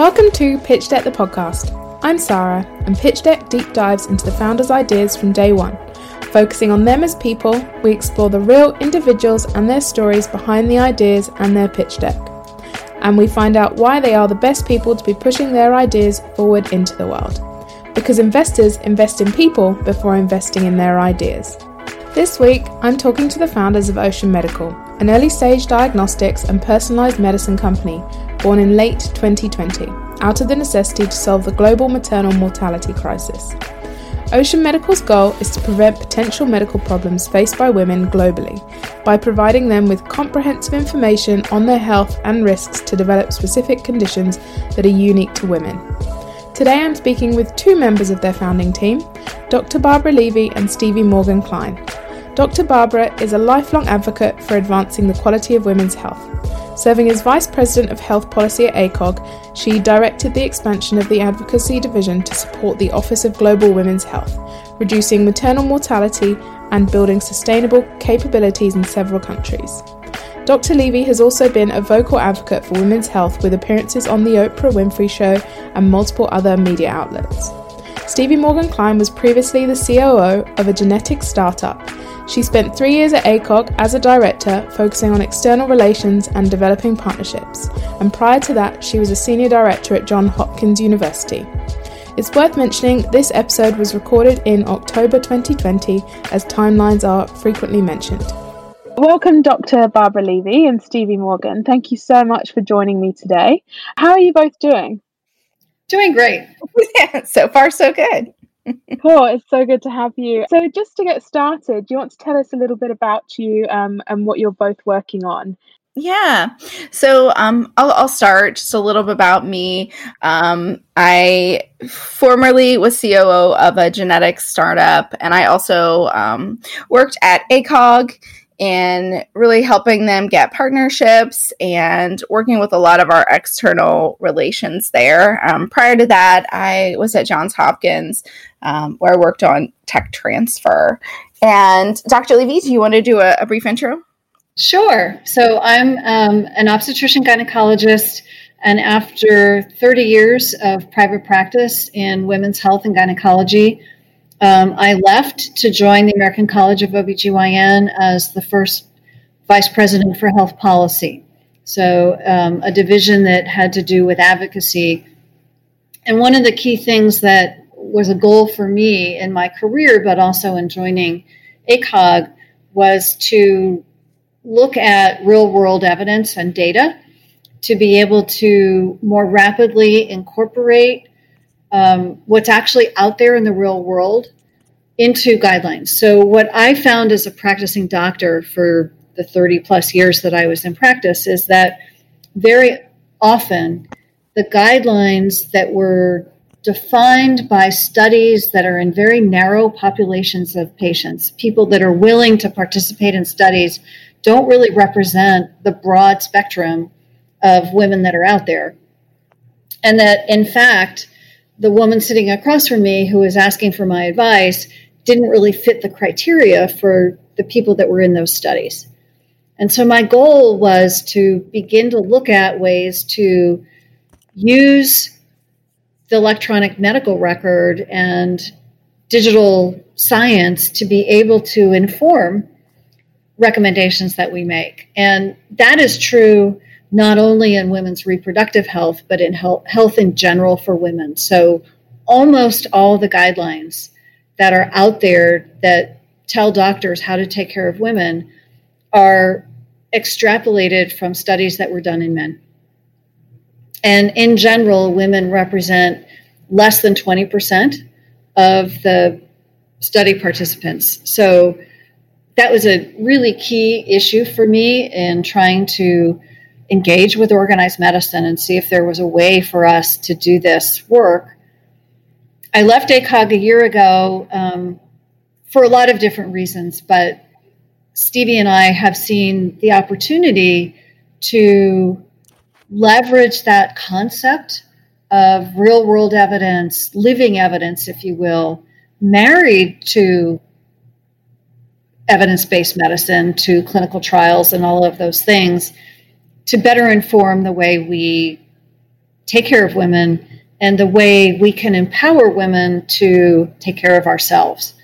Welcome to Pitch Deck the podcast. I'm Sarah, and Pitch Deck deep dives into the founders' ideas from day one. Focusing on them as people, we explore the real individuals and their stories behind the ideas and their pitch deck. And we find out why they are the best people to be pushing their ideas forward into the world. Because investors invest in people before investing in their ideas. This week, I'm talking to the founders of Ocean Medical, an early stage diagnostics and personalised medicine company born in late 2020, out of the necessity to solve the global maternal mortality crisis. Ocean Medical's goal is to prevent potential medical problems faced by women globally by providing them with comprehensive information on their health and risks to develop specific conditions that are unique to women. Today I'm speaking with two members of their founding team, Dr. Barbara Levy and Stevie Morgan Klein. Dr. Barbara is a lifelong advocate for advancing the quality of women's health. Serving as Vice President of Health Policy at ACOG, she directed the expansion of the Advocacy Division to support the Office of Global Women's Health, reducing maternal mortality and building sustainable capabilities in several countries. Dr. Levy has also been a vocal advocate for women's health with appearances on The Oprah Winfrey Show and multiple other media outlets. Stevie Morgan Klein was previously the COO of a genetic startup she spent three years at ACOG as a director, focusing on external relations and developing partnerships, and prior to that, she was a senior director at Johns Hopkins University. It's worth mentioning this episode was recorded in October 2020, as timelines are frequently mentioned. Welcome, Dr. Barbara Levy and Stevie Morgan. Thank you so much for joining me today. How are you both doing? Doing great. yeah, so far, so good cool. It's so good to have you. So, just to get started, do you want to tell us a little bit about you um, and what you're both working on? Yeah. So um, I'll, I'll, start just a little bit about me. Um, I formerly was COO of a genetics startup, and I also um, worked at ACOG and really helping them get partnerships and working with a lot of our external relations there. Um, prior to that, I was at Johns Hopkins um, where I worked on tech transfer. And Dr. Levy, do you want to do a, a brief intro? Sure. So I'm um, an obstetrician gynecologist. And after 30 years of private practice in women's health and gynecology, um, I left to join the American College of OBGYN as the first vice president for health policy. So, um, a division that had to do with advocacy. And one of the key things that was a goal for me in my career, but also in joining ACOG, was to look at real world evidence and data to be able to more rapidly incorporate um, what's actually out there in the real world into guidelines. So, what I found as a practicing doctor for the 30 plus years that I was in practice is that very often the guidelines that were defined by studies that are in very narrow populations of patients, people that are willing to participate in studies, don't really represent the broad spectrum of women that are out there. And that, in fact, the woman sitting across from me who was asking for my advice didn't really fit the criteria for the people that were in those studies. And so my goal was to begin to look at ways to use the electronic medical record and digital science to be able to inform recommendations that we make. And that is true not only in women's reproductive health, but in health, health in general for women. So, almost all the guidelines that are out there that tell doctors how to take care of women are extrapolated from studies that were done in men. And in general, women represent less than 20% of the study participants. So that was a really key issue for me in trying to engage with organized medicine and see if there was a way for us to do this work. I left ACOG a year ago um, for a lot of different reasons, but Stevie and I have seen the opportunity to leverage that concept of real world evidence, living evidence, if you will, married to evidence based medicine, to clinical trials, and all of those things to better inform the way we take care of women and the way we can empower women to take care of ourselves.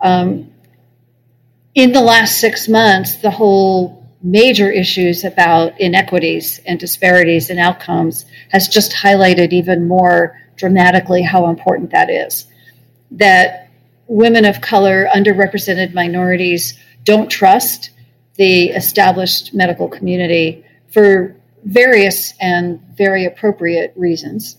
Um, in the last six months, the whole major issues about inequities and disparities in outcomes has just highlighted even more dramatically how important that is. That women of color, underrepresented minorities don't trust the established medical community for various and very appropriate reasons.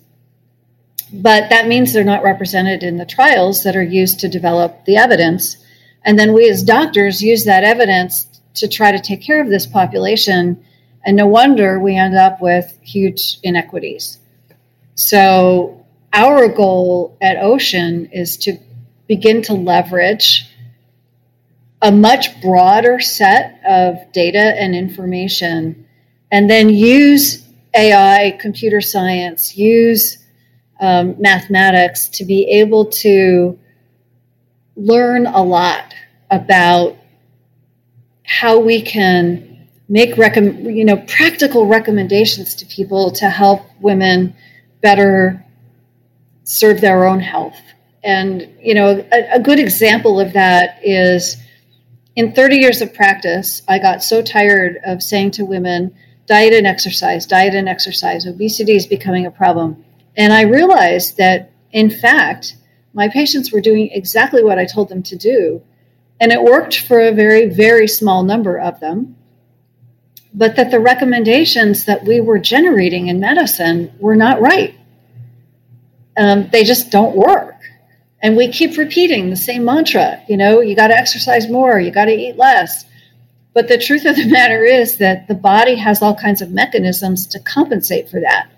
But that means they're not represented in the trials that are used to develop the evidence. And then we as doctors use that evidence to try to take care of this population. And no wonder we end up with huge inequities. So, our goal at Ocean is to begin to leverage a much broader set of data and information, and then use AI, computer science, use um, mathematics to be able to learn a lot about how we can make recom- you know practical recommendations to people to help women better serve their own health. And you know a, a good example of that is in 30 years of practice i got so tired of saying to women diet and exercise diet and exercise obesity is becoming a problem and I realized that, in fact, my patients were doing exactly what I told them to do. And it worked for a very, very small number of them. But that the recommendations that we were generating in medicine were not right. Um, they just don't work. And we keep repeating the same mantra you know, you got to exercise more, you got to eat less. But the truth of the matter is that the body has all kinds of mechanisms to compensate for that.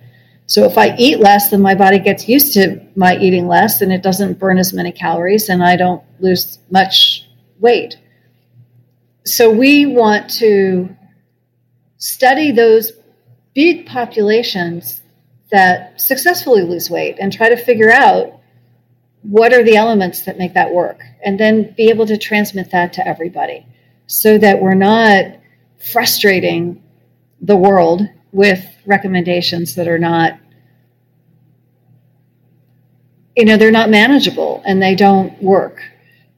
So if I eat less, then my body gets used to my eating less and it doesn't burn as many calories and I don't lose much weight. So we want to study those big populations that successfully lose weight and try to figure out what are the elements that make that work and then be able to transmit that to everybody so that we're not frustrating the world with recommendations that are not you know they're not manageable and they don't work.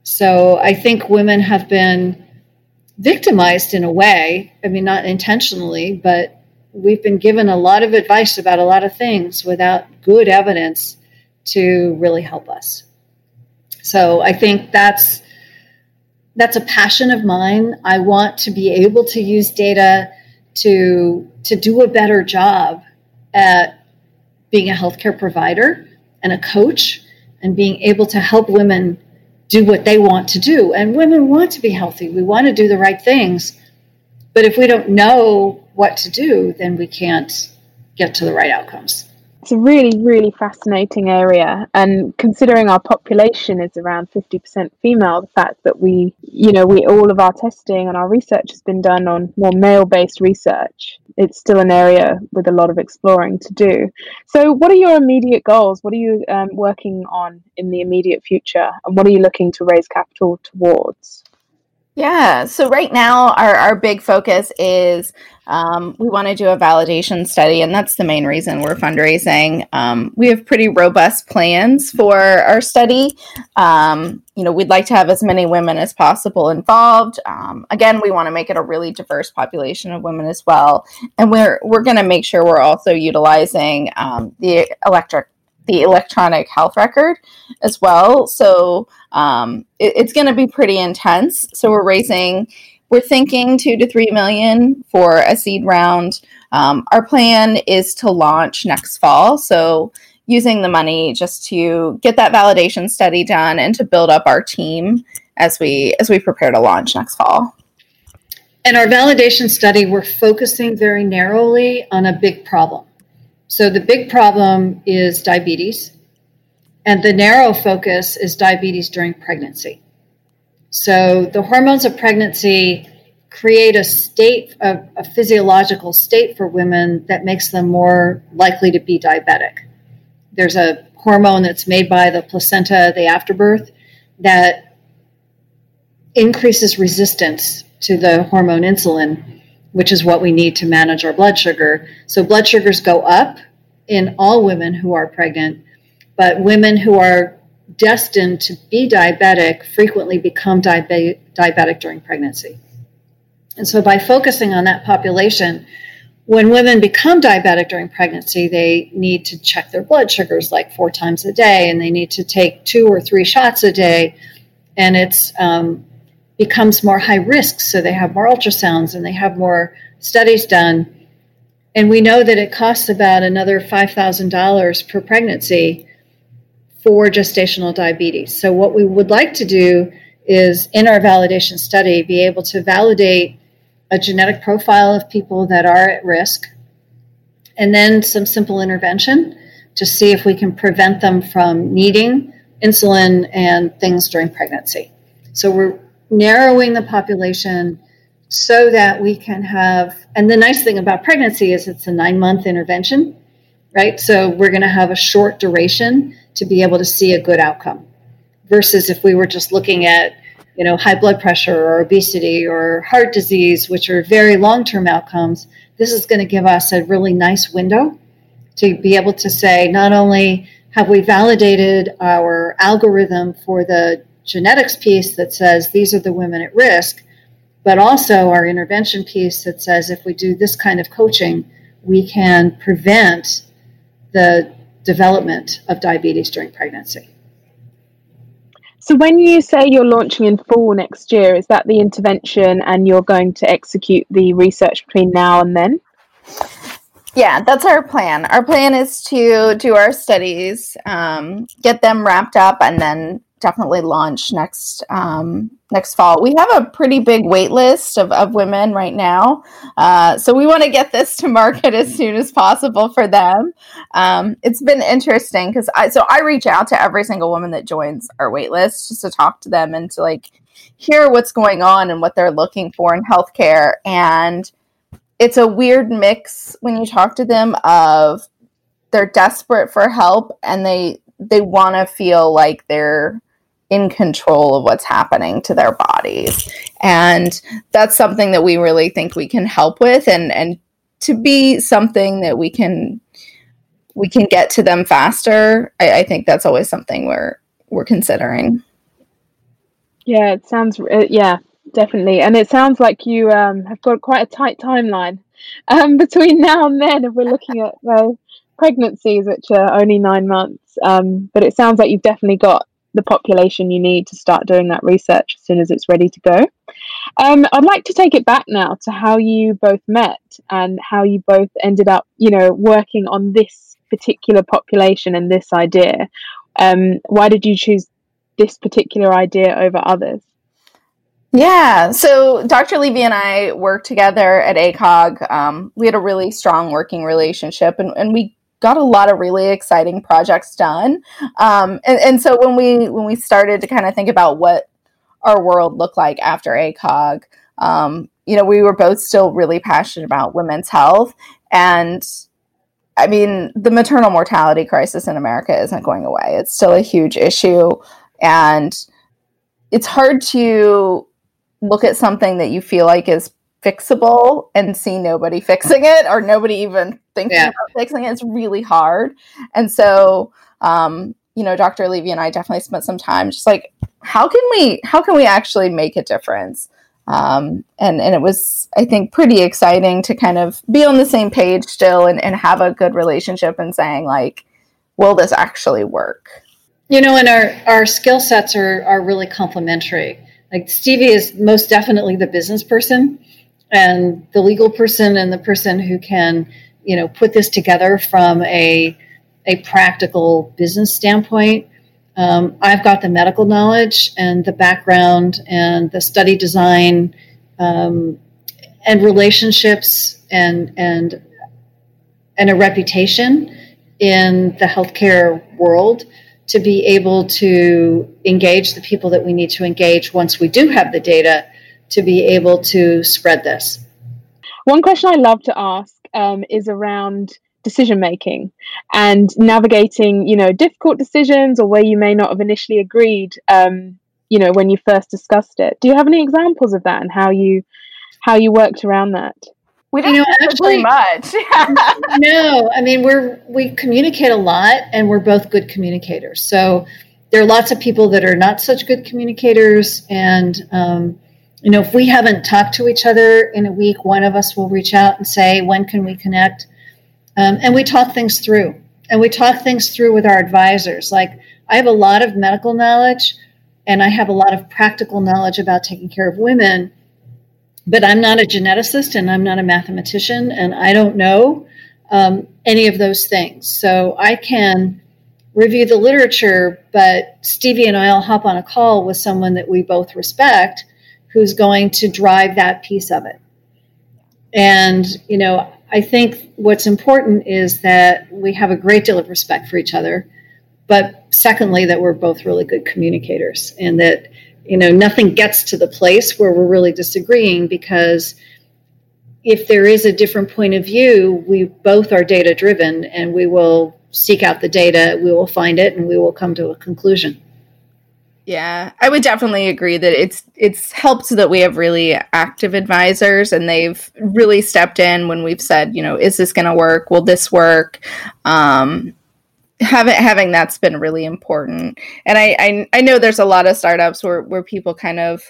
So i think women have been victimized in a way i mean not intentionally but we've been given a lot of advice about a lot of things without good evidence to really help us. So i think that's that's a passion of mine i want to be able to use data to to do a better job at being a healthcare provider and a coach and being able to help women do what they want to do. And women want to be healthy. We want to do the right things. But if we don't know what to do, then we can't get to the right outcomes. It's a really, really fascinating area. And considering our population is around 50% female, the fact that we, you know, we all of our testing and our research has been done on more male based research, it's still an area with a lot of exploring to do. So, what are your immediate goals? What are you um, working on in the immediate future? And what are you looking to raise capital towards? Yeah. So right now, our, our big focus is um, we want to do a validation study, and that's the main reason we're fundraising. Um, we have pretty robust plans for our study. Um, you know, we'd like to have as many women as possible involved. Um, again, we want to make it a really diverse population of women as well, and we're we're going to make sure we're also utilizing um, the electric the electronic health record as well. So um, it, it's going to be pretty intense. So we're raising, we're thinking two to three million for a seed round. Um, our plan is to launch next fall. So using the money just to get that validation study done and to build up our team as we as we prepare to launch next fall. In our validation study, we're focusing very narrowly on a big problem. So the big problem is diabetes, and the narrow focus is diabetes during pregnancy. So the hormones of pregnancy create a state a physiological state for women that makes them more likely to be diabetic. There's a hormone that's made by the placenta, the afterbirth, that increases resistance to the hormone insulin which is what we need to manage our blood sugar. So blood sugars go up in all women who are pregnant, but women who are destined to be diabetic frequently become diabetic, diabetic during pregnancy. And so, by focusing on that population, when women become diabetic during pregnancy, they need to check their blood sugars like four times a day, and they need to take two or three shots a day, and it's um, becomes more high risk. So they have more ultrasounds and they have more studies done, and we know that it costs about another five thousand dollars per pregnancy for gestational diabetes. So, what we would like to do is in our validation study, be able to validate a genetic profile of people that are at risk, and then some simple intervention to see if we can prevent them from needing insulin and things during pregnancy. So, we're narrowing the population so that we can have, and the nice thing about pregnancy is it's a nine month intervention, right? So, we're going to have a short duration to be able to see a good outcome versus if we were just looking at you know high blood pressure or obesity or heart disease which are very long-term outcomes this is going to give us a really nice window to be able to say not only have we validated our algorithm for the genetics piece that says these are the women at risk but also our intervention piece that says if we do this kind of coaching we can prevent the development of diabetes during pregnancy. So, when you say you're launching in fall next year, is that the intervention and you're going to execute the research between now and then? Yeah, that's our plan. Our plan is to do our studies, um, get them wrapped up, and then definitely launch next um, next fall. We have a pretty big wait list of, of women right now, uh, so we want to get this to market as soon as possible for them. Um, it's been interesting because I so I reach out to every single woman that joins our wait list just to talk to them and to like hear what's going on and what they're looking for in healthcare and it's a weird mix when you talk to them of they're desperate for help and they they want to feel like they're in control of what's happening to their bodies. And that's something that we really think we can help with and and to be something that we can we can get to them faster. I, I think that's always something we're we're considering. Yeah, it sounds uh, yeah, definitely. And it sounds like you um, have got quite a tight timeline um, between now and then if we're looking at the pregnancies which are only 9 months. Um, but it sounds like you've definitely got the population you need to start doing that research as soon as it's ready to go. Um, I'd like to take it back now to how you both met and how you both ended up, you know, working on this particular population and this idea. Um, why did you choose this particular idea over others? Yeah, so Dr. Levy and I worked together at ACOG. Um, we had a really strong working relationship, and, and we got a lot of really exciting projects done. Um, and, and so when we when we started to kind of think about what our world looked like after ACOG, um, you know, we were both still really passionate about women's health. And I mean, the maternal mortality crisis in America isn't going away. It's still a huge issue. And it's hard to look at something that you feel like is fixable and see nobody fixing it or nobody even thinking yeah. about fixing it. It's really hard. And so, um, you know, Dr. Levy and I definitely spent some time just like, how can we, how can we actually make a difference? Um, and, and it was, I think, pretty exciting to kind of be on the same page still and, and have a good relationship and saying like, will this actually work? You know, and our, our skill sets are, are really complementary. Like Stevie is most definitely the business person and the legal person and the person who can you know put this together from a a practical business standpoint um, i've got the medical knowledge and the background and the study design um, and relationships and and and a reputation in the healthcare world to be able to engage the people that we need to engage once we do have the data to be able to spread this. One question I love to ask um, is around decision making and navigating, you know, difficult decisions or where you may not have initially agreed, um, you know, when you first discussed it. Do you have any examples of that and how you how you worked around that? We don't you know, actually much. no, I mean we're we communicate a lot, and we're both good communicators. So there are lots of people that are not such good communicators, and um, you know if we haven't talked to each other in a week, one of us will reach out and say, "When can we connect?" Um, and we talk things through, and we talk things through with our advisors. Like I have a lot of medical knowledge, and I have a lot of practical knowledge about taking care of women but I'm not a geneticist and I'm not a mathematician and I don't know um, any of those things. So I can review the literature, but Stevie and I will hop on a call with someone that we both respect who's going to drive that piece of it. And, you know, I think what's important is that we have a great deal of respect for each other, but secondly, that we're both really good communicators and that you know nothing gets to the place where we're really disagreeing because if there is a different point of view we both are data driven and we will seek out the data we will find it and we will come to a conclusion yeah i would definitely agree that it's it's helped that we have really active advisors and they've really stepped in when we've said you know is this going to work will this work um, having having that's been really important. And I, I I know there's a lot of startups where where people kind of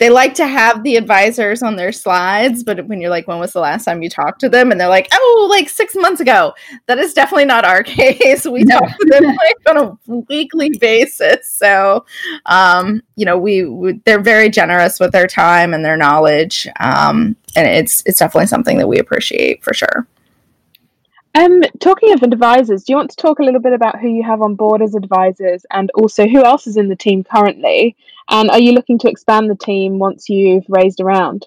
they like to have the advisors on their slides, but when you're like, when was the last time you talked to them? And they're like, oh, like six months ago. That is definitely not our case. We talk to them like on a weekly basis. So, um, you know, we, we, they're very generous with their time and their knowledge, um, and it's it's definitely something that we appreciate for sure. Um, talking of advisors, do you want to talk a little bit about who you have on board as advisors and also who else is in the team currently? And are you looking to expand the team once you've raised around?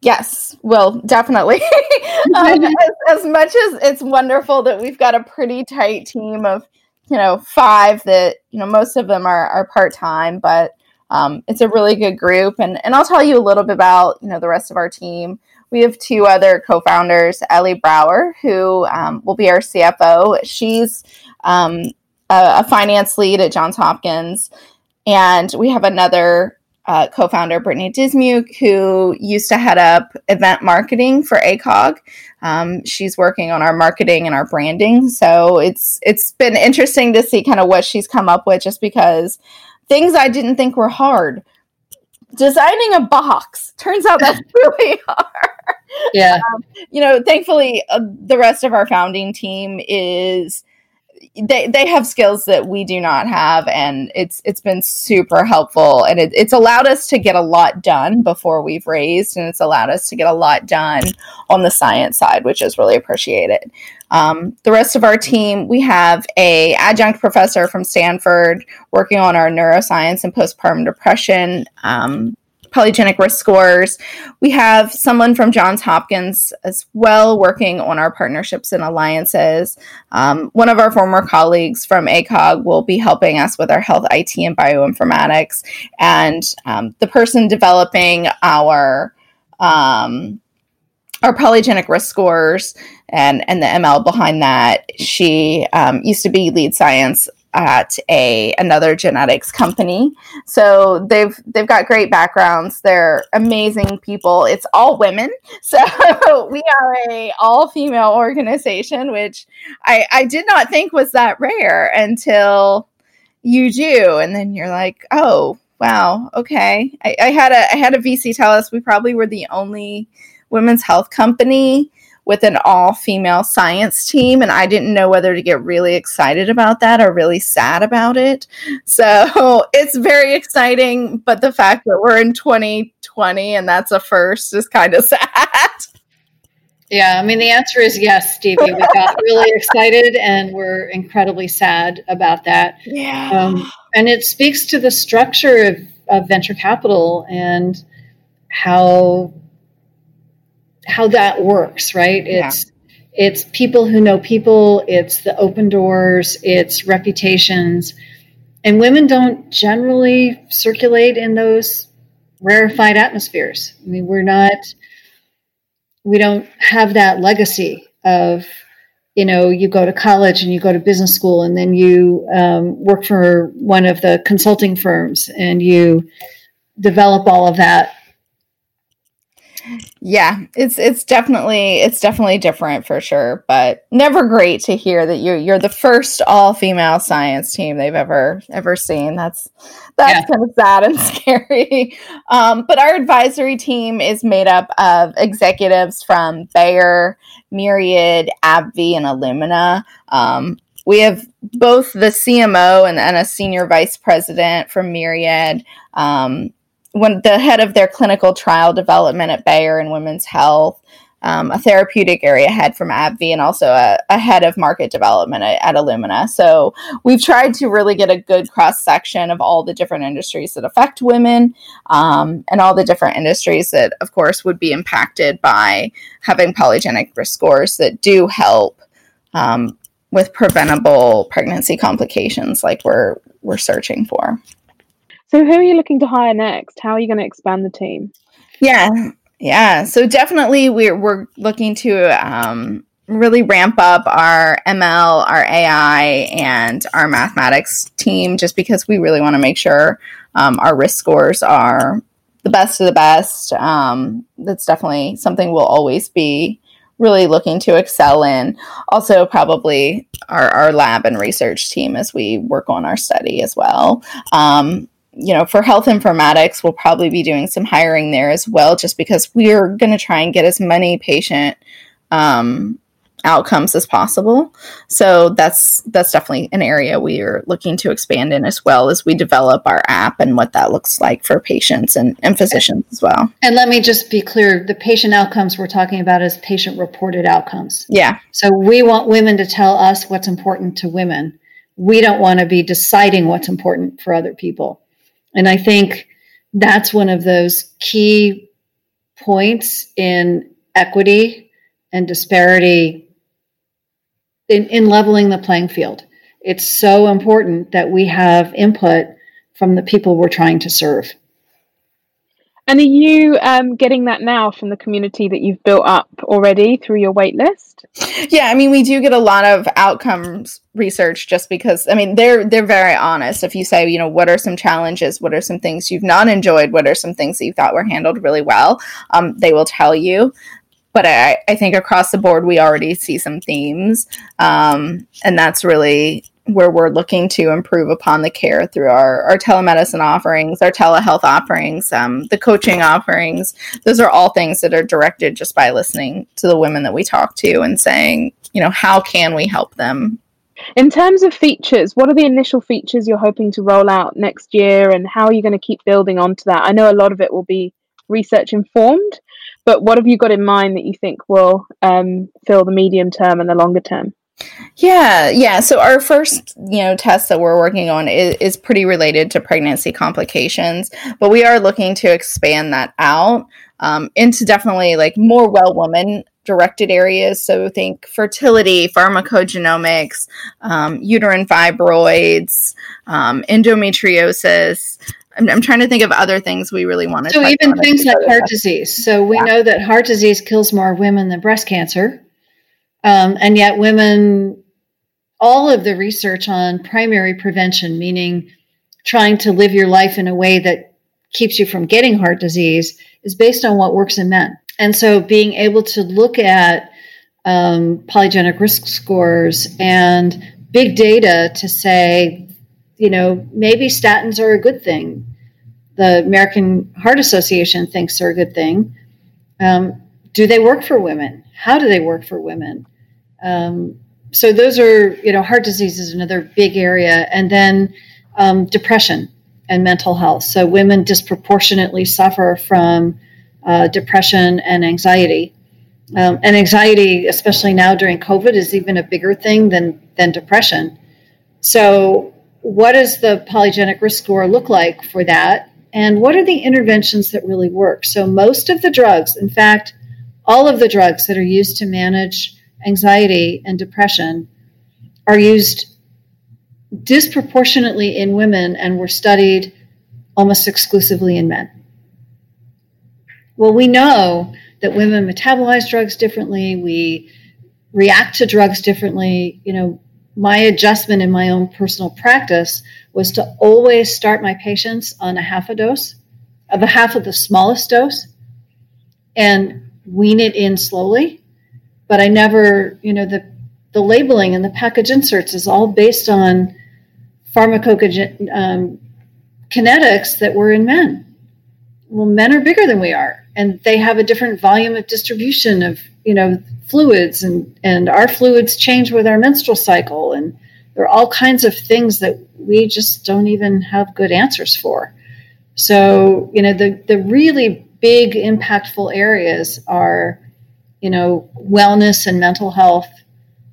Yes, well, definitely. um, as, as, much as it's wonderful that we've got a pretty tight team of, you know, five that, you know, most of them are, are part time, but um, it's a really good group. And, and I'll tell you a little bit about, you know, the rest of our team we have two other co-founders, Ellie Brower, who um, will be our CFO. She's um, a, a, finance lead at Johns Hopkins, and we have another uh, co-founder, Brittany Dismuke, who used to head up event marketing for ACOG. Um, she's working on our marketing and our branding, so it's it's been interesting to see kind of what she's come up with, just because things I didn't think were hard designing a box. Turns out that's really hard yeah. Um, you know thankfully uh, the rest of our founding team is they they have skills that we do not have and it's it's been super helpful and it, it's allowed us to get a lot done before we've raised and it's allowed us to get a lot done on the science side which is really appreciated. Um, the rest of our team we have a adjunct professor from stanford working on our neuroscience and postpartum depression um, polygenic risk scores. We have someone from Johns Hopkins as well working on our partnerships and alliances. Um, one of our former colleagues from ACOG will be helping us with our health IT and bioinformatics. And um, the person developing our um, our polygenic risk scores and and the ML behind that. She um, used to be lead science at a another genetics company. So they've they've got great backgrounds. They're amazing people. It's all women. So we are a all female organization, which I I did not think was that rare until you do, and then you're like, oh wow, okay. I, I had a I had a VC tell us we probably were the only women's health company with an all female science team. And I didn't know whether to get really excited about that or really sad about it. So it's very exciting. But the fact that we're in 2020 and that's a first is kind of sad. Yeah, I mean, the answer is yes, Stevie. We got really excited and we're incredibly sad about that. Yeah. Um, and it speaks to the structure of, of venture capital and how how that works, right? It's yeah. it's people who know people, it's the open doors, it's reputations. And women don't generally circulate in those rarefied atmospheres. I mean, we're not we don't have that legacy of you know you go to college and you go to business school and then you um, work for one of the consulting firms and you develop all of that Yeah, it's it's definitely it's definitely different for sure, but never great to hear that you're you're the first all female science team they've ever ever seen. That's that's yeah. kind of sad and scary. Um, but our advisory team is made up of executives from Bayer, Myriad, AbbVie, and Illumina. Um, we have both the CMO and, and, a senior vice president from Myriad. Um, when the head of their clinical trial development at Bayer and Women's Health, um, a therapeutic area head from AbbVie, and also a, a head of market development at, at, Illumina. So we've tried to really get a good cross section of all the different industries that affect women um, and all the different industries that, of course, would be impacted by having polygenic risk scores that do help um, with preventable pregnancy complications like we're we're searching for. So, who are you looking to hire next? How are you going to expand the team? Yeah, yeah. So definitely, we're we're looking to um, really ramp up our ML, our AI, and our mathematics team, just because we really want to make sure um, our risk scores are the best of the best. Um, that's definitely something we'll always be really looking to excel in. Also, probably our, our lab and research team as we work on our study as well. Um, you know, for health informatics, we'll probably be doing some hiring there as well, just because we're going to try and get as many patient um, outcomes as possible. So that's that's definitely an area we are looking to expand in as well as we develop our app and what that looks like for patients and, and physicians as well. And let me just be clear: the patient outcomes we're talking about is patient-reported outcomes. Yeah. So we want women to tell us what's important to women. We don't want to be deciding what's important for other people. And I think that's one of those key points in equity and disparity in, in leveling the playing field. It's so important that we have input from the people we're trying to serve. And are you um, getting that now from the community that you've built up already through your waitlist? Yeah, I mean, we do get a lot of outcomes research just because I mean they're they're very honest. If you say, you know, what are some challenges, what are some things you've not enjoyed, what are some things that you thought were handled really well, um, they will tell you. But I, I think across the board we already see some themes, um, and that's really where we're looking to improve upon the care through our, our telemedicine offerings, our telehealth offerings, um, the coaching offerings. Those are all things that are directed just by listening to the women that we talk to and saying, you know, how can we help them? In terms of features, what are the initial features you're hoping to roll out next year and how are you going to keep building onto that? I know a lot of it will be research informed, but what have you got in mind that you think will um, fill the medium term and the longer term? Yeah, yeah. So our first, you know, test that we're working on is, is pretty related to pregnancy complications, but we are looking to expand that out um, into definitely like more well woman directed areas. So think fertility, pharmacogenomics, um, uterine fibroids, um, endometriosis. I'm, I'm, trying to think of other things we really want to. So even things like heart disease. So we yeah. know that heart disease kills more women than breast cancer. Um, and yet, women, all of the research on primary prevention, meaning trying to live your life in a way that keeps you from getting heart disease, is based on what works in men. And so, being able to look at um, polygenic risk scores and big data to say, you know, maybe statins are a good thing. The American Heart Association thinks they're a good thing. Um, do they work for women? How do they work for women? Um, so those are, you know, heart disease is another big area, and then um, depression and mental health. So women disproportionately suffer from uh, depression and anxiety. Um, and anxiety, especially now during COVID, is even a bigger thing than than depression. So, what does the polygenic risk score look like for that? And what are the interventions that really work? So, most of the drugs, in fact, all of the drugs that are used to manage anxiety, and depression are used disproportionately in women and were studied almost exclusively in men. Well, we know that women metabolize drugs differently, we react to drugs differently. You know, my adjustment in my own personal practice was to always start my patients on a half a dose of a half of the smallest dose and wean it in slowly. But I never, you know, the the labeling and the package inserts is all based on pharmacokinetics um, that were in men. Well, men are bigger than we are, and they have a different volume of distribution of you know fluids, and and our fluids change with our menstrual cycle, and there are all kinds of things that we just don't even have good answers for. So you know the the really big impactful areas are you know wellness and mental health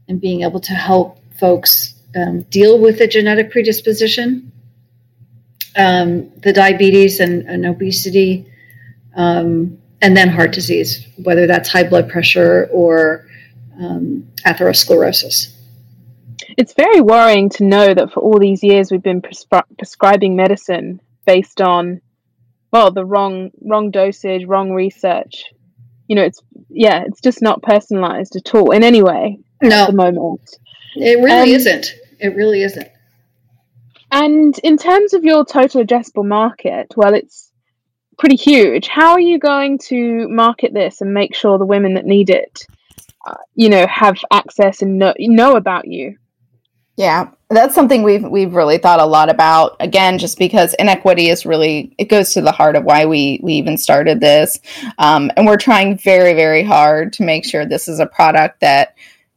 and being able to help folks um, deal with a genetic predisposition, um, the diabetes and, and obesity, um, and then heart disease, whether that's high blood pressure or um, atherosclerosis. It's very worrying to know that for all these years we've been prescri- prescribing medicine based on, well, the wrong wrong dosage, wrong research. You know, it's yeah, it's just not personalized at all in any way no. at the moment. It really um, isn't. It really isn't. And in terms of your total addressable market, well, it's pretty huge. How are you going to market this and make sure the women that need it, uh, you know, have access and know, know about you? Yeah, that's something we've we've really thought a lot about. Again, just because inequity is really it goes to the heart of why we we even started this, um, and we're trying very very hard to make sure this is a product that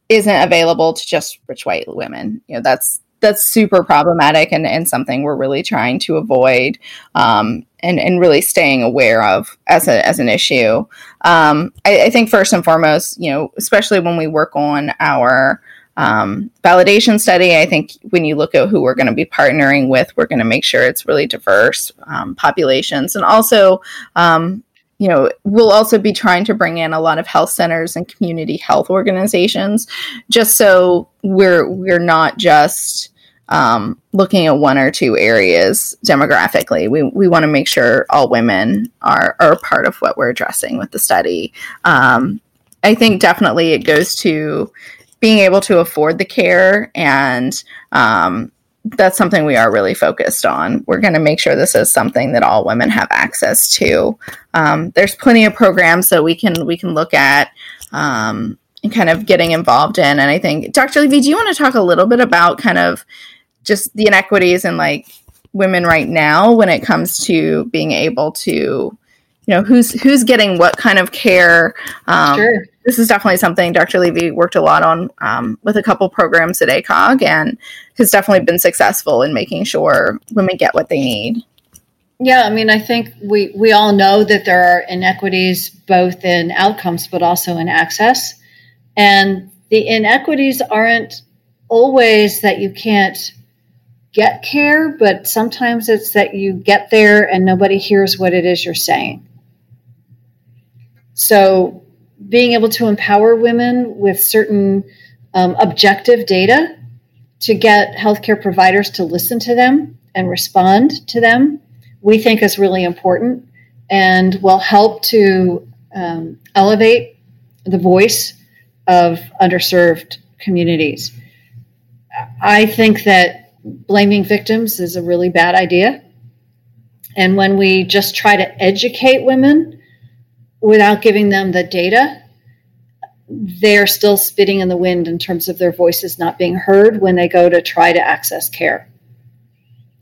isn't available to just rich white women. You know, that's that's super problematic and, and something we're really trying to avoid um, and, and really staying aware of as, a, as an issue. Um, I, I, think first and foremost, you know, especially when we work on our um, validation study, I think when you look at who we're going to be partnering with, we're going to make sure it's really diverse um, populations and also um, you know, we'll also be trying to bring in a lot of health centers and community health organizations, just so we're we're not just um, looking at one or two areas demographically. We we want to make sure all women are are part of what we're addressing with the study. Um, I think definitely it goes to being able to afford the care and um, that's something we are really focused on. We're going to make sure this is something that all women have access to. Um, there's plenty of programs that we can we can look at um, and kind of getting involved in. And I think, Dr. Levy, do you want to talk a little bit about kind of just the inequities in like women right now when it comes to being able to you know who's who's getting what kind of care um, sure. this is definitely something dr levy worked a lot on um, with a couple programs at acog and has definitely been successful in making sure women get what they need yeah i mean i think we we all know that there are inequities both in outcomes but also in access and the inequities aren't always that you can't get care, but sometimes it's that you get there and nobody hears what it is you're saying. So, being able to empower women with certain um, objective data to get healthcare providers to listen to them and respond to them, we think is really important and will help to um, elevate the voice of underserved communities. I think that blaming victims is a really bad idea. And when we just try to educate women without giving them the data, they're still spitting in the wind in terms of their voices not being heard when they go to try to access care.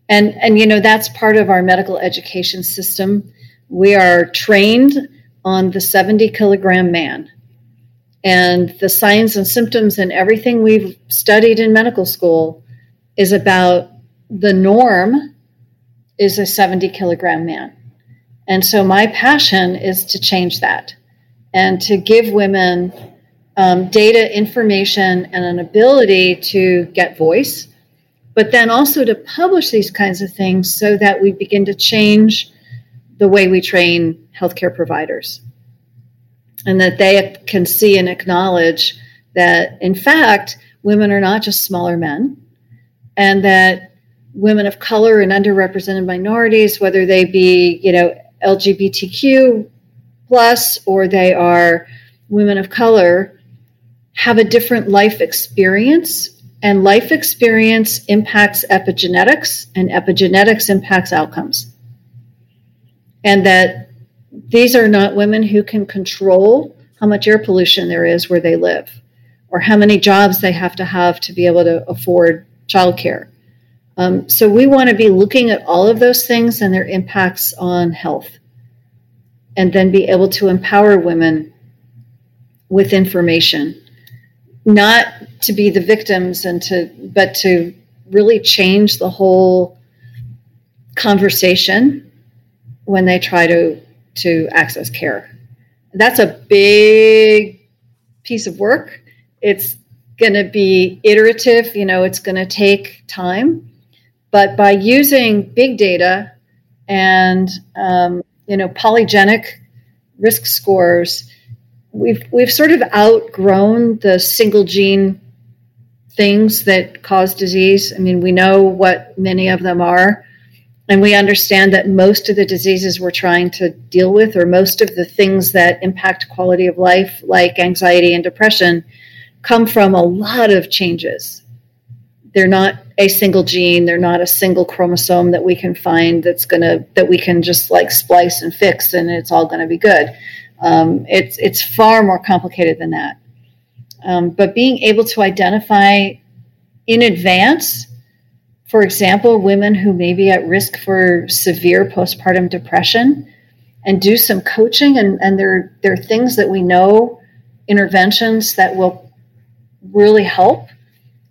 And, and you know, that's part of our medical education system. We are trained on the 70 kilogram man. And the signs and symptoms and everything we've studied in medical school is about the norm is a 70 kilogram man. And so my passion is to change that and to give women um, data, information, and an ability to get voice, but then also to publish these kinds of things so that we begin to change the way we train healthcare providers. And that they can see and acknowledge that, in fact, women are not just smaller men and that women of color and underrepresented minorities, whether they be, you know, LGBTQ plus or they are women of color have a different life experience and life experience impacts epigenetics and epigenetics impacts outcomes and that these are not women who can control how much air pollution there is where they live or how many jobs they have to have to be able to afford childcare. Um, so we want to be looking at all of those things and their impacts on health. And then be able to empower women with information. Not to be the victims and to but to really change the whole conversation when they try to to access care. That's a big piece of work. It's going to be iterative you know it's going to take time but by using big data and um, you know polygenic risk scores we've we've sort of outgrown the single gene things that cause disease. I mean, we know what many of them are, and we understand that most of the diseases we're trying to deal with, or most of the things that impact quality of life, like anxiety and depression, come from a lot of changes. They're not a single gene, they're not a single chromosome that we can find that's going to that we can just like splice and fix and it's all going to be good um, it's it's far more complicated than that. Um, but being able to identify in advance, for example, women who may be at risk for severe postpartum depression, and do some coaching, and, and there there are things that we know, interventions that will really help.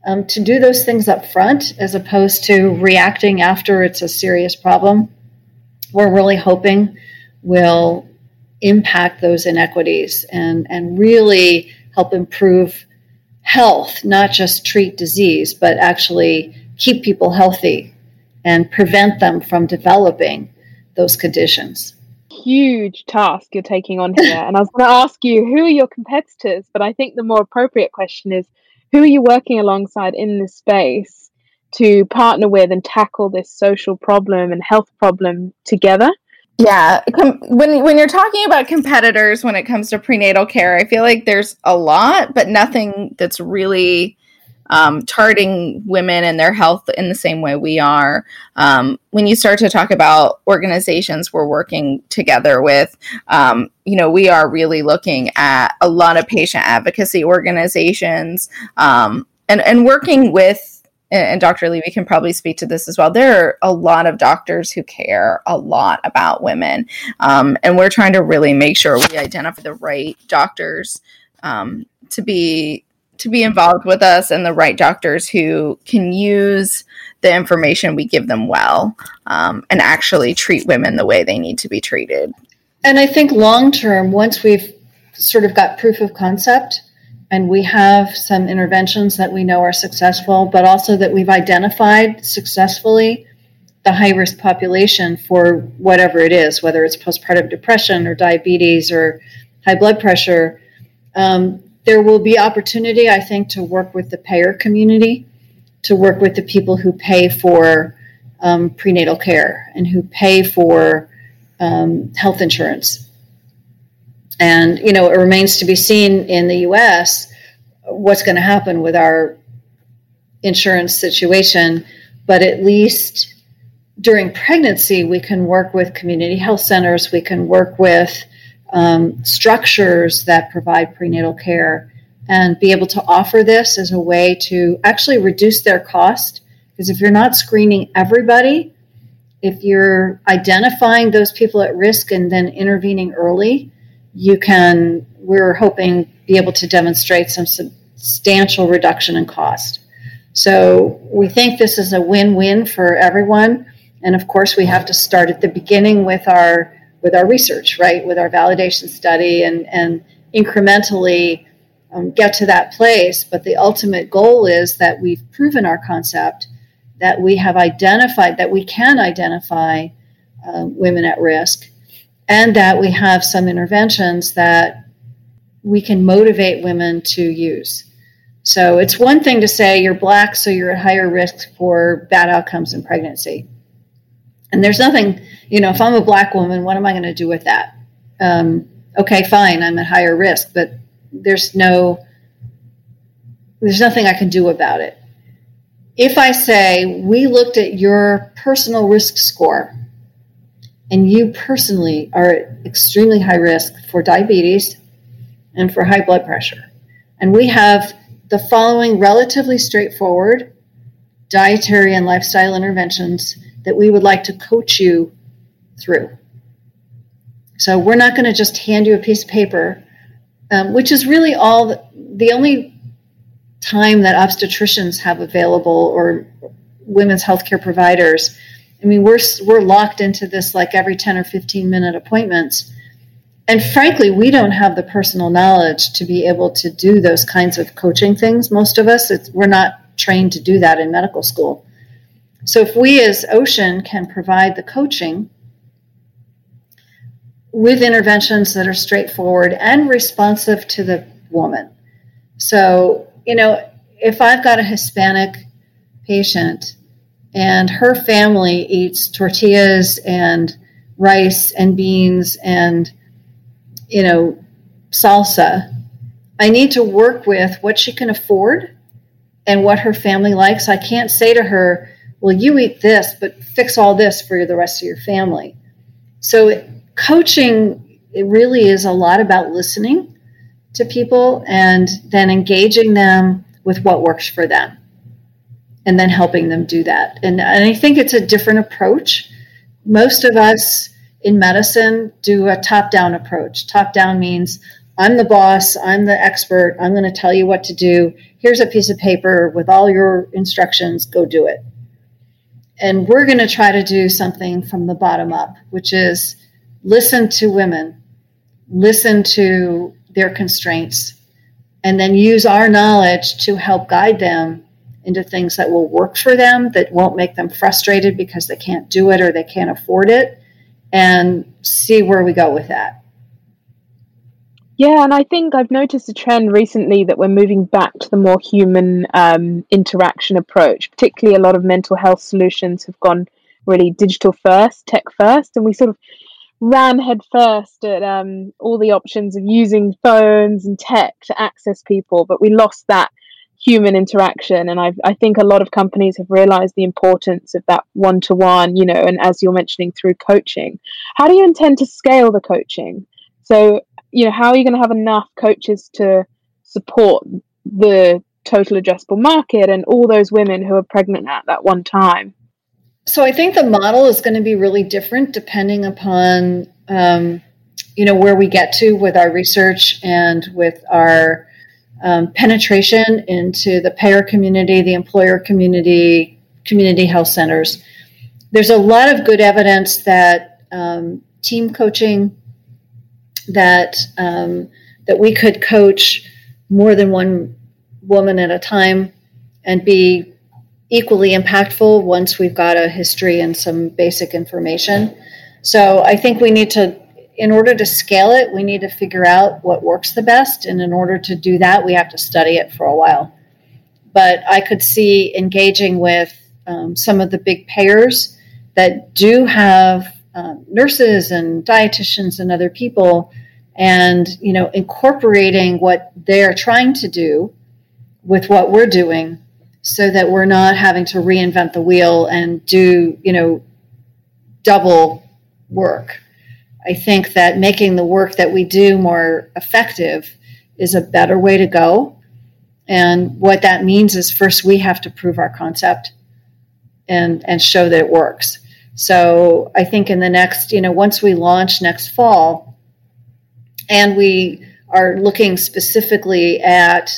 Um, to do those things up front as opposed to reacting after it's a serious problem, we're really hoping will impact those inequities and, and really help improve health, not just treat disease, but actually keep people healthy and prevent them from developing those conditions. Huge task you're taking on here. and I was going to ask you, who are your competitors? But I think the more appropriate question is, who are you working alongside in this space to partner with and tackle this social problem and health problem together? Yeah, com- when when you're talking about competitors when it comes to prenatal care, I feel like there's a lot, but nothing that's really um, targeting women and their health in the same way we are. Um, when you start to talk about organizations we're working together with, um, you know, we are really looking at a lot of patient advocacy organizations um, and and working with and Dr. Levy can probably speak to this as well. There are a lot of doctors who care a lot about women, um, and we're trying to really make sure we identify the right doctors um, to be to be involved with us, and the right doctors who can use the information we give them well um, and actually treat women the way they need to be treated. And I think long term, once we've sort of got proof of concept and we have some interventions that we know are successful, but also that we've identified successfully the high risk population for whatever it is, whether it's postpartum depression or diabetes or high blood pressure. Um, there will be opportunity, I think, to work with the payer community, to work with the people who pay for um, prenatal care and who pay for um, health insurance and, you know, it remains to be seen in the US what's going to happen with our insurance situation. But at least during pregnancy, we can work with community health centers, we can work with um, structures that provide prenatal care and be able to offer this as a way to actually reduce their cost. Because if you're not screening everybody, if you're identifying those people at risk and then intervening early, you can, we're hoping, be able to demonstrate some substantial reduction in cost. So we think this is a win-win for everyone. And of course, we have to start at the beginning with our with our research, right? With our validation study and and incrementally um, get to that place. But the ultimate goal is that we've proven our concept, that we have identified that we can identify uh, women at risk, and that we have some interventions that we can motivate women to use. So it's one thing to say you're black, so you're at higher risk for bad outcomes in pregnancy. And there's nothing, you know, if I'm a black woman, what am I going to do with that? Um, okay, fine, I'm at higher risk, but there's no, there's nothing I can do about it. If I say we looked at your personal risk score and you personally are at extremely high risk for diabetes and for high blood pressure. And we have the following relatively straightforward dietary and lifestyle interventions that we would like to coach you through. So we're not going to just hand you a piece of paper, um, which is really all the, the only time that obstetricians have available or women's healthcare providers. I mean, we're we're locked into this like every 10 or 15 minute appointments. And frankly, we don't have the personal knowledge to be able to do those kinds of coaching things. Most of us, we're not trained to do that in medical school. So if we as Oshun can provide the coaching with interventions that are straightforward and responsive to the woman. So, you know, if I've got a Hispanic patient and her family eats tortillas and rice and beans and, you know, salsa, I need to work with what she can afford and what her family likes. I can't say to her, well, you eat this, but fix all this for the rest of your family. So, coaching it really is a lot about listening to people and then engaging them with what works for them and then helping them do that. And, and I think it's a different approach. Most of us in medicine do a top down approach. Top down means I'm the boss, I'm the expert, I'm going to tell you what to do. Here's a piece of paper with all your instructions, go do it. And we're going to try to do something from the bottom up, which is listen to women, listen to their constraints, and then use our knowledge to help guide them into things that will work for them, that won't make them frustrated because they can't do it or they can't afford it, and see where we go with that. Yeah, and I think I've noticed a trend recently that we're moving back to the more human um, interaction approach. Particularly, a lot of mental health solutions have gone really digital first, tech first, and we sort of ran headfirst at um, all the options of using phones and tech to access people, but we lost that human interaction. And i I think a lot of companies have realized the importance of that one to one, you know, and as you're mentioning through coaching. How do you intend to scale the coaching? So, you know, how are you going to have enough coaches to support the total addressable market and all those women who are pregnant at that one time? So I think the model is going to be really different depending upon um, you know where we get to with our research and with our um, penetration into the payer community, the employer community, community health centers. There's a lot of good evidence that um, team coaching, that um, that we could coach more than one woman at a time and be equally impactful once we've got a history and some basic information. So I think we need to, in order to scale it, we need to figure out what works the best. And in order to do that, we have to study it for a while. But I could see engaging with um, some of the big payers that do have um, nurses and dietitians and other people and you know incorporating what they're trying to do with what we're doing so that we're not having to reinvent the wheel and do, you know, double work. I think that making the work that we do more effective is a better way to go. And what that means is first we have to prove our concept and and show that it works. So I think in the next, you know, once we launch next fall and we are looking specifically at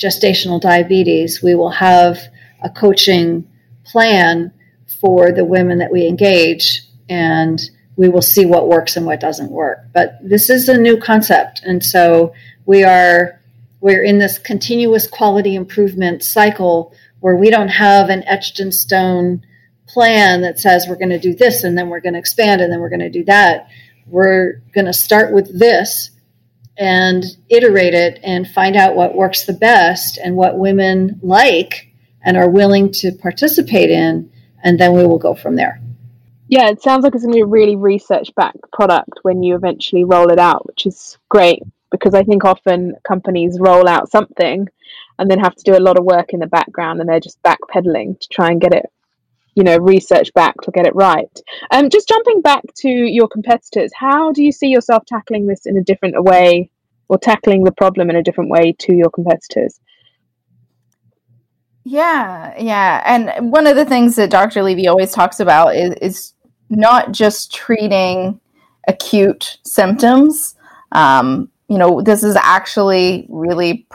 gestational diabetes, we will have a coaching plan for the women that we engage and we will see what works and what doesn't work. But this is a new concept and so we are we're in this continuous quality improvement cycle where we don't have an etched in stone plan that says we're going to do this and then we're going to expand and then we're going to do that. We're going to start with this and iterate it and find out what works the best and what women like and are willing to participate in, and then we will go from there. Yeah, it sounds like it's going to be a really research backed product when you eventually roll it out, which is great because I think often companies roll out something and then have to do a lot of work in the background and they're just backpedaling to try and get it you know research backed or get it right. Um just jumping back to your competitors how do you see yourself tackling this in a different way or tackling the problem in a different way to your competitors? Yeah yeah. And one of the things that dr levy always talks about is, is not just treating acute symptoms. Um, you know this is actually really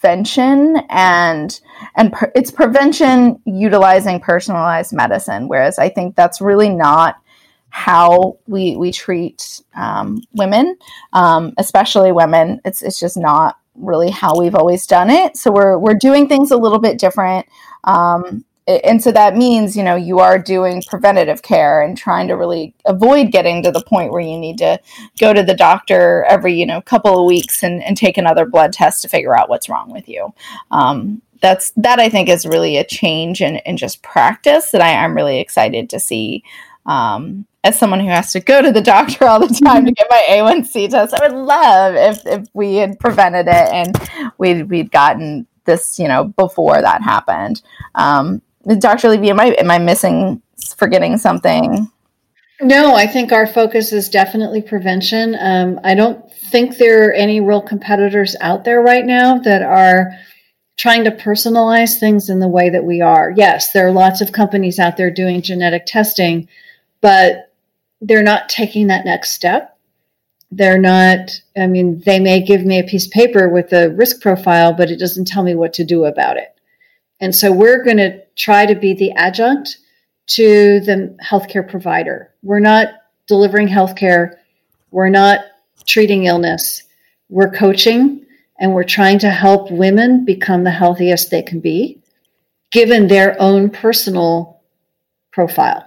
prevention and and per- it's prevention utilizing personalized medicine whereas i think that's really not how we we treat um, women um, especially women. It's it's just not really how we've always done it. So we're we're doing things a little bit different um, and so that means you know you are doing preventative care and trying to really avoid getting to the point where you need to go to the doctor every you know couple of weeks and, and take another blood test to figure out what's wrong with you. Um, that's that i think is really a change in, in just practice that I, am really excited to see um, as someone who has to go to the doctor all the time to get my A1C test, I would love if, if we had prevented it and we'd, we'd gotten this, you know, before that happened. Um, Dr. Levy, am I am I missing forgetting something? No, I think our focus is definitely prevention. Um, I don't think there are any real competitors out there right now that are trying to personalize things in the way that we are. Yes, there are lots of companies out there doing genetic testing, but they're not taking that next step. They're not, I mean, they may give me a piece of paper with a risk profile, but it doesn't tell me what to do about it. And so we're going to try to be the adjunct to the healthcare provider. We're not delivering healthcare, we're not treating illness, we're coaching and we're trying to help women become the healthiest they can be given their own personal profile.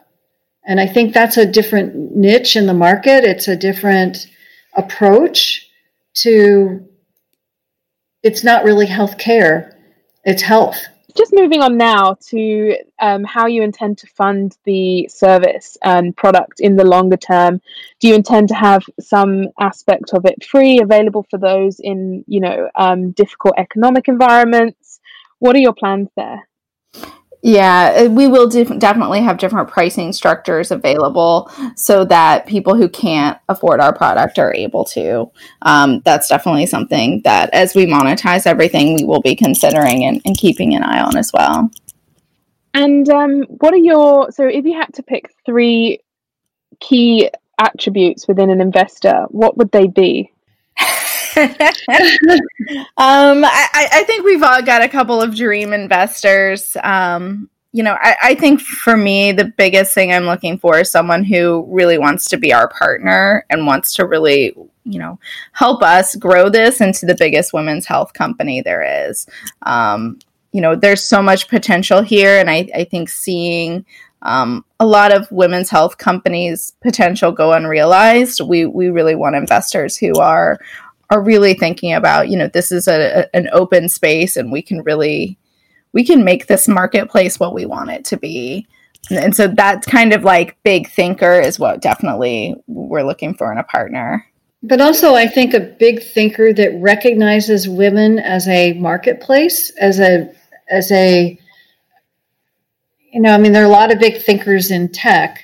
And I think that's a different niche in the market. It's a different approach to it's not really healthcare, it's health just moving on now to um, how you intend to fund the service and product in the longer term. Do you intend to have some aspect of it free, available for those in you know um, difficult economic environments? What are your plans there? Yeah, uh, we will def- definitely have different pricing structures available so that people who can't afford our product are able to. Um, that's definitely something that, as we monetize everything, we will be considering and, and keeping an eye on as well. And um, what are your so if you had to pick three key attributes within an investor, what would they be? Um, I, I, think we've all got a couple of dream investors. Um, you know, I, I, think for me, the biggest thing I'm looking for is someone who really wants to be our partner and wants to really, you know, help us grow this into the biggest women's health company there is. Um, you know, there's so much potential here, and I, I think seeing um, a lot of women's health companies potential go unrealized. We we really want investors who are are really thinking about you know this is a, a, an open space and we can really we can make this marketplace what we want it to be. And, and so that kind of like big thinker is what definitely we're looking for in a partner. But also i think a big thinker that recognizes women as a marketplace as a as a you know i mean there are a lot of big thinkers in tech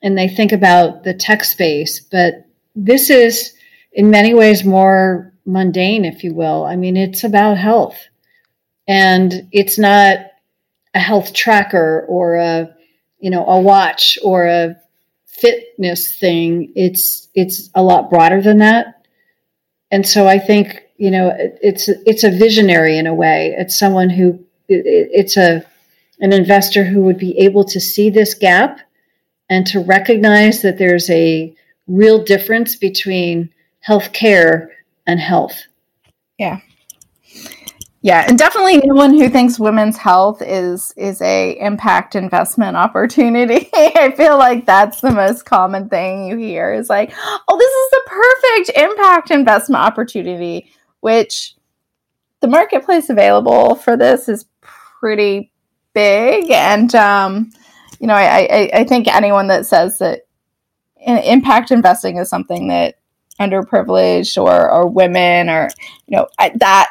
and they think about the tech space but this is in many ways more mundane, if you will. I mean, it's about health, and it's not a health tracker or a you know a watch or a fitness thing. It's it's a lot broader than that, and so I think you know it's it's a visionary in a way. It's someone who it's a an investor who would be able to see this gap and to recognize that there's a real difference between healthcare and health. Yeah. Yeah, and definitely anyone who thinks women's health is is a impact investment opportunity. I feel like that's the most common thing you hear is like, "Oh, this is the perfect impact investment opportunity," which the marketplace available for this is pretty big and um, you know, I, I, I think anyone that says that impact investing is something that underprivileged or or women or you know I, that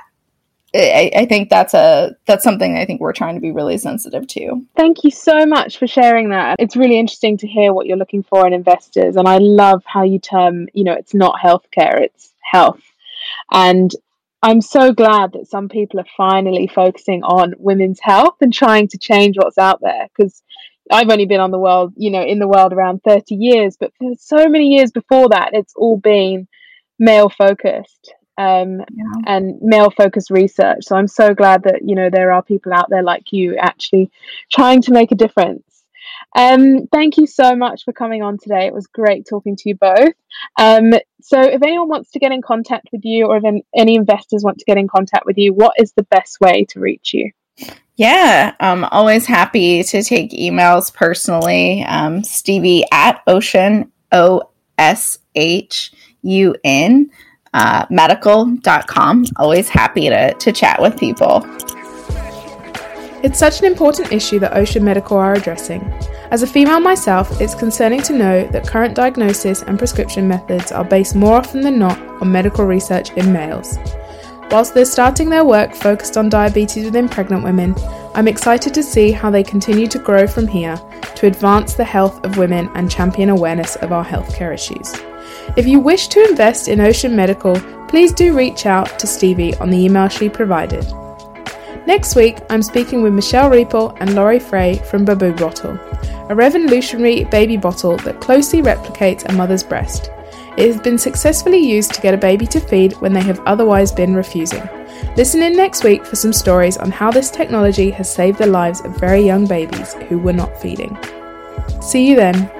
I, I, think that's a that's something I think we're trying to be really sensitive to. Thank you so much for sharing that. It's really interesting to hear what you're looking for in investors, and I love how you term, you know, it's not healthcare, it's health. And I'm so glad that some people are finally focusing on women's health and trying to change what's out there because I've only been on the world, you know, in the world around 30 years, but for so many years before that, it's all been male focused um, yeah. and male focused research. So I'm so glad that, you know, there are people out there like you actually trying to make a difference. Um, thank you so much for coming on today. It was great talking to you both. Um, so, if anyone wants to get in contact with you, or if any investors want to get in contact with you, what is the best way to reach you? Yeah, I'm always happy to take emails personally. Um, Stevie at Oshun, O S H U N, uh, medical.com. Always happy to, to chat with people. It's such an important issue that Oshun Medical are addressing. As a female myself, it's concerning to know that current diagnosis and prescription methods are based more often than not on medical research in males. Whilst they're starting their work focused on diabetes within pregnant women, I'm excited to see how they continue to grow from here to advance the health of women and champion awareness of our healthcare issues. If you wish to invest in Oshun Medical, please do reach out to Stevie on the email she provided. Next week, I'm speaking with Michelle Riepel and Laurie Frey from Babu Bottle, a revolutionary baby bottle that closely replicates a mother's breast. It has been successfully used to get a baby to feed when they have otherwise been refusing. Listen in next week for some stories on how this technology has saved the lives of very young babies who were not feeding. See you then.